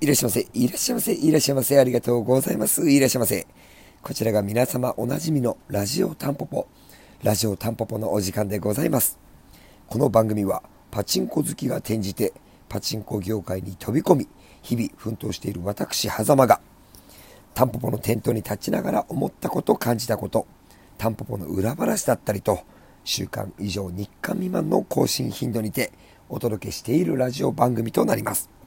いらっしゃいませ、いらっしゃいませ、いらっしゃいませ、ありがとうございます、いらっしゃいませ。こちらが皆様おなじみのラジオタンポポ、ラジオタンポポのお時間でございます。この番組はパチンコ好きが転じてパチンコ業界に飛び込み、日々奮闘している私、狭間が、タンポポのテントに立ちながら思ったこと、感じたこと、タンポポの裏話だったりと、週間以上日間未満の更新頻度にてお届けしているラジオ番組となります。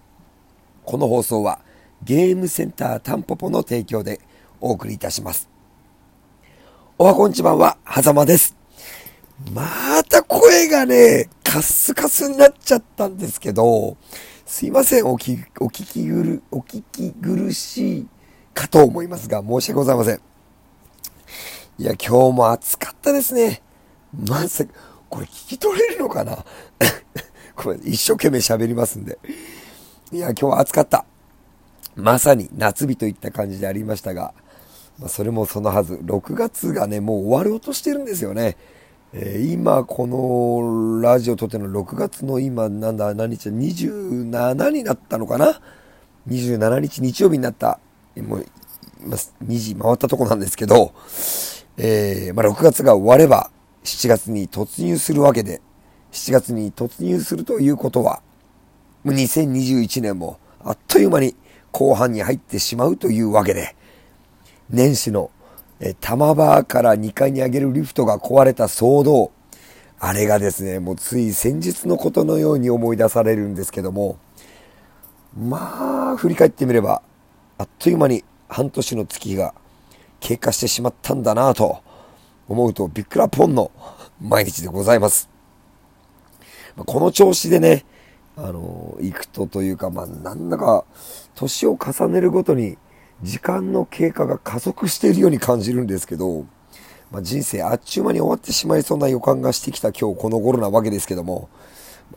この放送はゲームセンタータンポポの提供でお送りいたします。おはこんちばんは、はざまです。また声がね、カスカスになっちゃったんですけど、すいません、おき、お聞きぐる、お聞き苦しいかと思いますが、申し訳ございません。いや、今日も暑かったですね。まさか、これ聞き取れるのかな？これ一生懸命喋りますんで。いや、今日は暑かった。まさに夏日といった感じでありましたが、まあ、それもそのはず。6月がね、もう終わろうとしてるんですよね。えー、今、このラジオとっての6月の今、なんだ、何日、27になったのかな ?27 日日曜日になった、もう、2時回ったとこなんですけど、えー、まあ、6月が終われば、7月に突入するわけで、7月に突入するということは、2021年もあっという間に後半に入ってしまうというわけで、年始のえ玉場から2階に上げるリフトが壊れた騒動、あれがですね、もうつい先日のことのように思い出されるんですけども、まあ、振り返ってみれば、あっという間に半年の月が経過してしまったんだなぁと思うとびっくらぽんの毎日でございます。この調子でね、あの、行くとというか、まあ、なんだか、年を重ねるごとに、時間の経過が加速しているように感じるんですけど、まあ、人生あっちゅう間に終わってしまいそうな予感がしてきた今日この頃なわけですけども、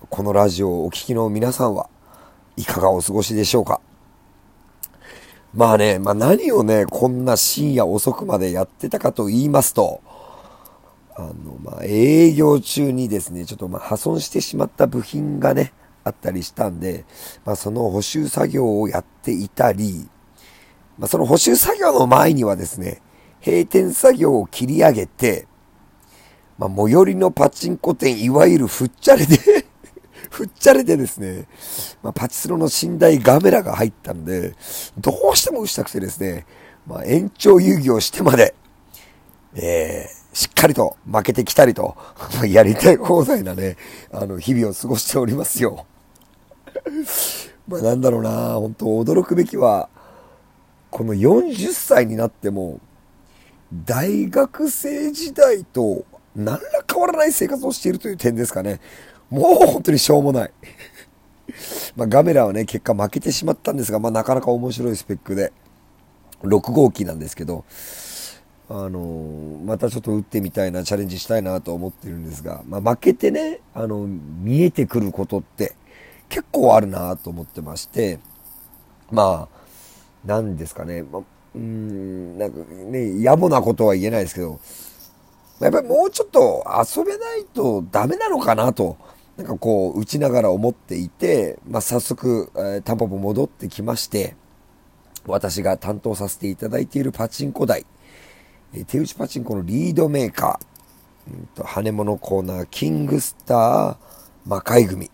このラジオをお聴きの皆さんはいかがお過ごしでしょうか？まあね、まあ何をね、こんな深夜遅くまでやってたかと言いますと、あの、まあ営業中にですね、ちょっとまあ破損してしまった部品がね、あったりしたんで、まあその補修作業をやっていたり、まあ、その補修作業の前にはですね、閉店作業を切り上げて、まあ、最寄りのパチンコ店、いわゆるふっちゃれで ふっちゃれでですね、まあ、パチスロの寝台ガメラが入ったんで、どうしても打ちたくてですね、まあ、延長遊戯をしてまで、えー、しっかりと負けてきたりと、やりたい放題なね、あの、日々を過ごしておりますよ。まあなんだろうな、本当驚くべきは、この40歳になっても、大学生時代と何ら変わらない生活をしているという点ですかね。もう本当にしょうもない。まあ、ガメラはね、結果負けてしまったんですが、まあ、なかなか面白いスペックで、6号機なんですけど、あの、またちょっと打ってみたいな、チャレンジしたいなと思ってるんですが、まあ、負けてね、あの、見えてくることって結構あるなと思ってまして、まあ、何ですかね、まうん、なんかね、野暮なことは言えないですけど、やっぱりもうちょっと遊べないとダメなのかなと、なんかこう、打ちながら思っていて、まあ、早速、えー、タンポポ戻ってきまして、私が担当させていただいているパチンコ台、え、手打ちパチンコのリードメーカー、うんと、羽物コーナー、キングスター、魔界組、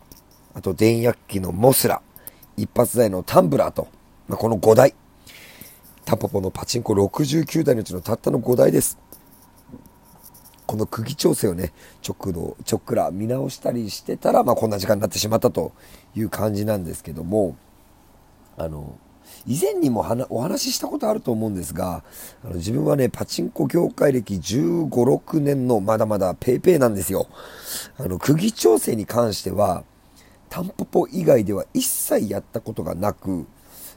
あと電薬機のモスラ、一発台のタンブラーと、まあ、この5台、タポポのパチンコ69台のうちのたったの5台です。この釘調整をね、直度、直くら見直したりしてたら、まあこんな時間になってしまったという感じなんですけども、あの、以前にもお話ししたことあると思うんですが、あの自分はね、パチンコ業界歴15、6年のまだまだペイペイなんですよ。あの、釘調整に関しては、タンポポ以外では一切やったことがなく、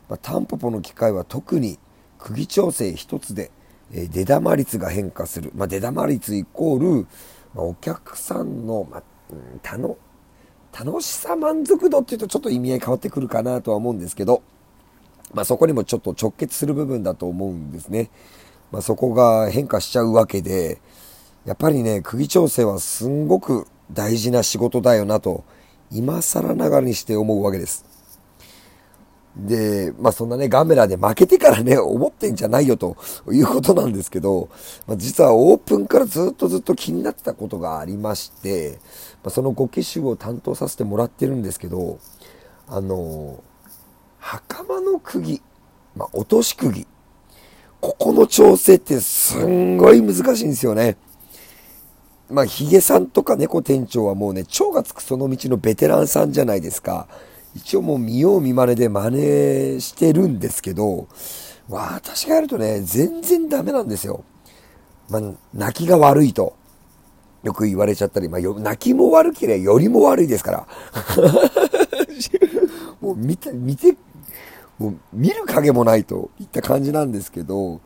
まあ、タンポポの機械は特に釘調整一つで、えー、出玉率が変化する。まあ、出玉率イコール、まあ、お客さんの、まあ、たの楽しさ満足度っていうとちょっと意味合い変わってくるかなとは思うんですけど、まあ、そこにもちょっと直結する部分だと思うんですね。まあ、そこが変化しちゃうわけで、やっぱりね、釘調整はすんごく大事な仕事だよなと、今更ながらにして思うわけです。で、まあそんなね、ガメラで負けてからね、思ってんじゃないよということなんですけど、まあ、実はオープンからずっとずっと気になってたことがありまして、まあ、その5機種を担当させてもらってるんですけど、あの、袴の釘、まあ落とし釘、ここの調整ってすんごい難しいんですよね。まあ、ヒゲさんとか猫店長はもうね、蝶がつくその道のベテランさんじゃないですか。一応もう見よう見まねで真似してるんですけど、私がやるとね、全然ダメなんですよ。まあ、泣きが悪いと。よく言われちゃったり、まあ、泣きも悪ければよりも悪いですから。もう見て、見て、もう見る影もないといった感じなんですけど、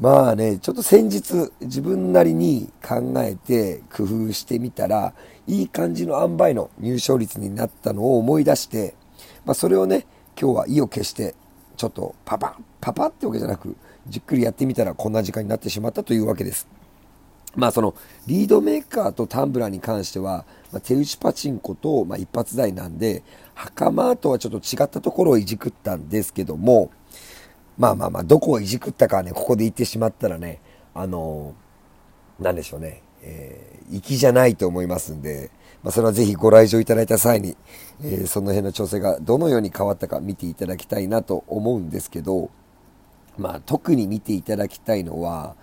まあね、ちょっと先日自分なりに考えて工夫してみたら、いい感じの塩梅の入賞率になったのを思い出して、まあそれをね、今日は意を決して、ちょっとパパ、パパってわけじゃなく、じっくりやってみたらこんな時間になってしまったというわけです。まあそのリードメーカーとタンブラーに関しては、まあ、手打ちパチンコと、まあ、一発台なんで、袴とはちょっと違ったところをいじくったんですけども、まあまあまあ、どこをいじくったかね、ここで言ってしまったらね、あのー、なんでしょうね、えー、粋じゃないと思いますんで、まあ、それはぜひご来場いただいた際に、えー、その辺の調整がどのように変わったか見ていただきたいなと思うんですけど、まあ、特に見ていただきたいのは、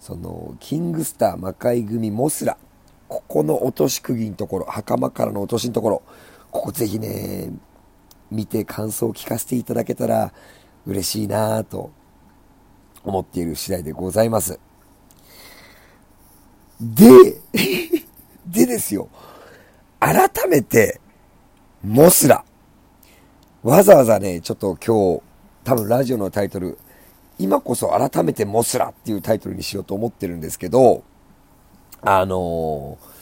その、キングスター魔界組モスラ、ここの落とし釘のところ、袴からの落としのところ、ここぜひね、見て感想を聞かせていただけたら、嬉しいなぁと思っている次第でございます。で、でですよ、改めて、モスラ。わざわざね、ちょっと今日、多分ラジオのタイトル、今こそ改めてモスラっていうタイトルにしようと思ってるんですけど、あのー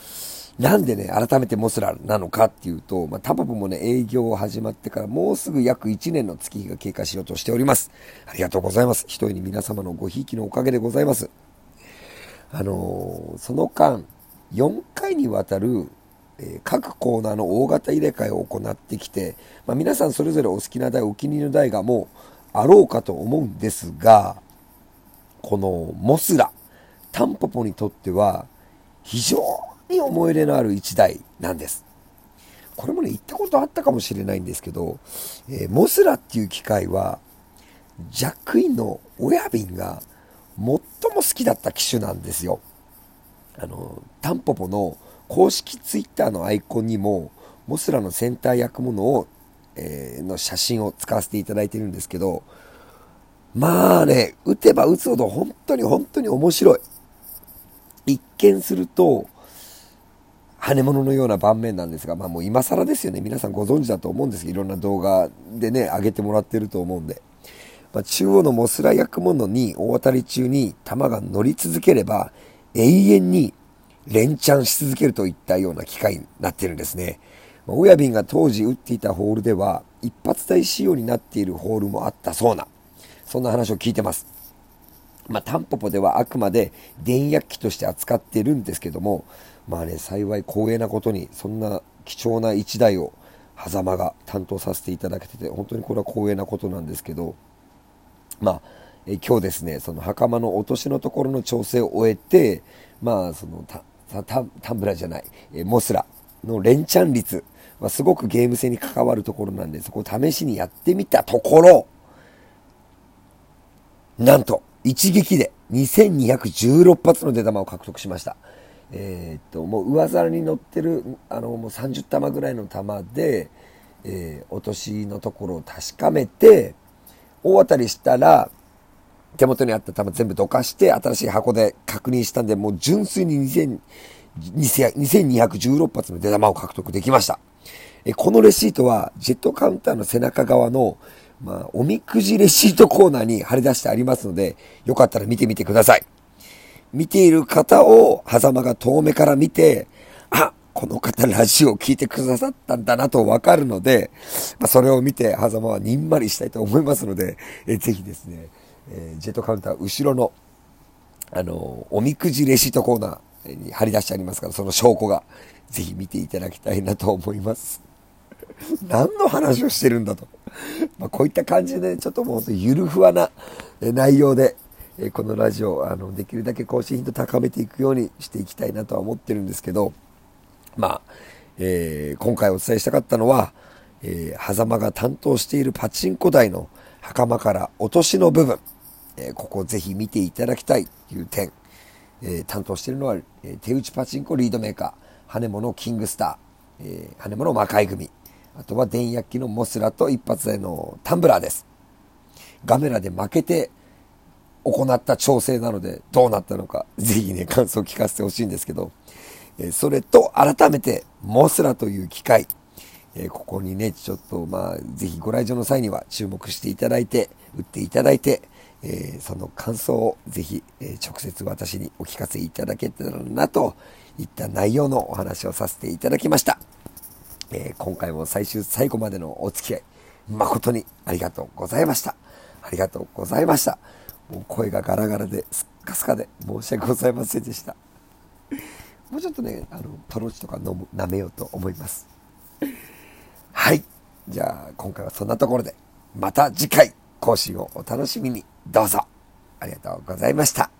なんでね、改めてモスラなのかっていうと、まあ、タポポもね、営業を始まってからもうすぐ約1年の月日が経過しようとしております。ありがとうございます。一重に皆様のごひいきのおかげでございます。あのー、その間、4回にわたる、えー、各コーナーの大型入れ替えを行ってきて、まあ、皆さんそれぞれお好きな台、お気に入りの台がもうあろうかと思うんですが、このモスラ、タンポポにとっては非常に思い入れのある一台なんです。これもね、行ったことあったかもしれないんですけど、えー、モスラっていう機械は、ジャックインの親瓶が最も好きだった機種なんですよ。あの、タンポポの公式ツイッターのアイコンにも、モスラのセンター焼くものを、えー、の写真を使わせていただいてるんですけど、まあね、打てば打つほど本当に本当に面白い。一見すると、羽物のような盤面なんですが、まあもう今更ですよね。皆さんご存知だと思うんですけど、いろんな動画でね、上げてもらってると思うんで。まあ、中央のモスラ焼くものに大当たり中に弾が乗り続ければ、永遠に連チャンし続けるといったような機械になってるんですね。まあ、親瓶が当時打っていたホールでは、一発台仕様になっているホールもあったそうな、そんな話を聞いてます。まあ、タンポポではあくまで電薬機として扱っているんですけども、まあね、幸い光栄なことに、そんな貴重な1台を、狭間が担当させていただけてて、本当にこれは光栄なことなんですけど、まあ、え今日ですね、その袴の落としのところの調整を終えて、まあ、そのタタタンブラじゃない、えモスラの連チャン率、まあ、すごくゲーム性に関わるところなんで、そこを試しにやってみたところ、なんと、一撃で2216発の出玉を獲得しました。えー、っと、もう上皿に乗ってる、あの、もう30玉ぐらいの玉で、えー、落としのところを確かめて、大当たりしたら、手元にあった玉全部どかして、新しい箱で確認したんで、もう純粋に2000 2216発の出玉を獲得できました。えこのレシートは、ジェットカウンターの背中側の、まあ、おみくじレシートコーナーに貼り出してありますので、よかったら見てみてください。見ている方を、狭間が遠目から見て、あ、この方ラジオを聞いてくださったんだなとわかるので、まあ、それを見て、狭間はにんまりしたいと思いますので、えぜひですね、えー、ジェットカウンター後ろの、あのおみくじレシートコーナーに貼り出してありますから、その証拠が、ぜひ見ていただきたいなと思います。何の話をしてるんだと。まあこういった感じで、ちょっともうゆるふわな内容で、えこのラジオ、あの、できるだけ更新頻度高めていくようにしていきたいなとは思ってるんですけど、まあ、えー、今回お伝えしたかったのは、えー、狭間が担当しているパチンコ台の袴から落としの部分、えー、ここをぜひ見ていただきたいという点、え、担当しているのは、え手打ちパチンコリードメーカー、羽物キングスター、えー、羽物魔界組、あとは電薬機のモスラと一発でのタンブラーです。ガメラで負けて行った調整なのでどうなったのか、ぜひね、感想を聞かせてほしいんですけど、えそれと改めてモスラという機械、えここにね、ちょっとまあ、ぜひご来場の際には注目していただいて、打っていただいて、えその感想をぜひ、え直接私にお聞かせいただけたらなといった内容のお話をさせていただきました。え今回も最終最後までのお付き合い、誠にありがとうございました。ありがとうございました。もう声がガラガラですっかすかで申し訳ございませんでした。もうちょっとね、あの、トロチとか飲む、舐めようと思います。はい。じゃあ、今回はそんなところで、また次回更新をお楽しみに。どうぞ。ありがとうございました。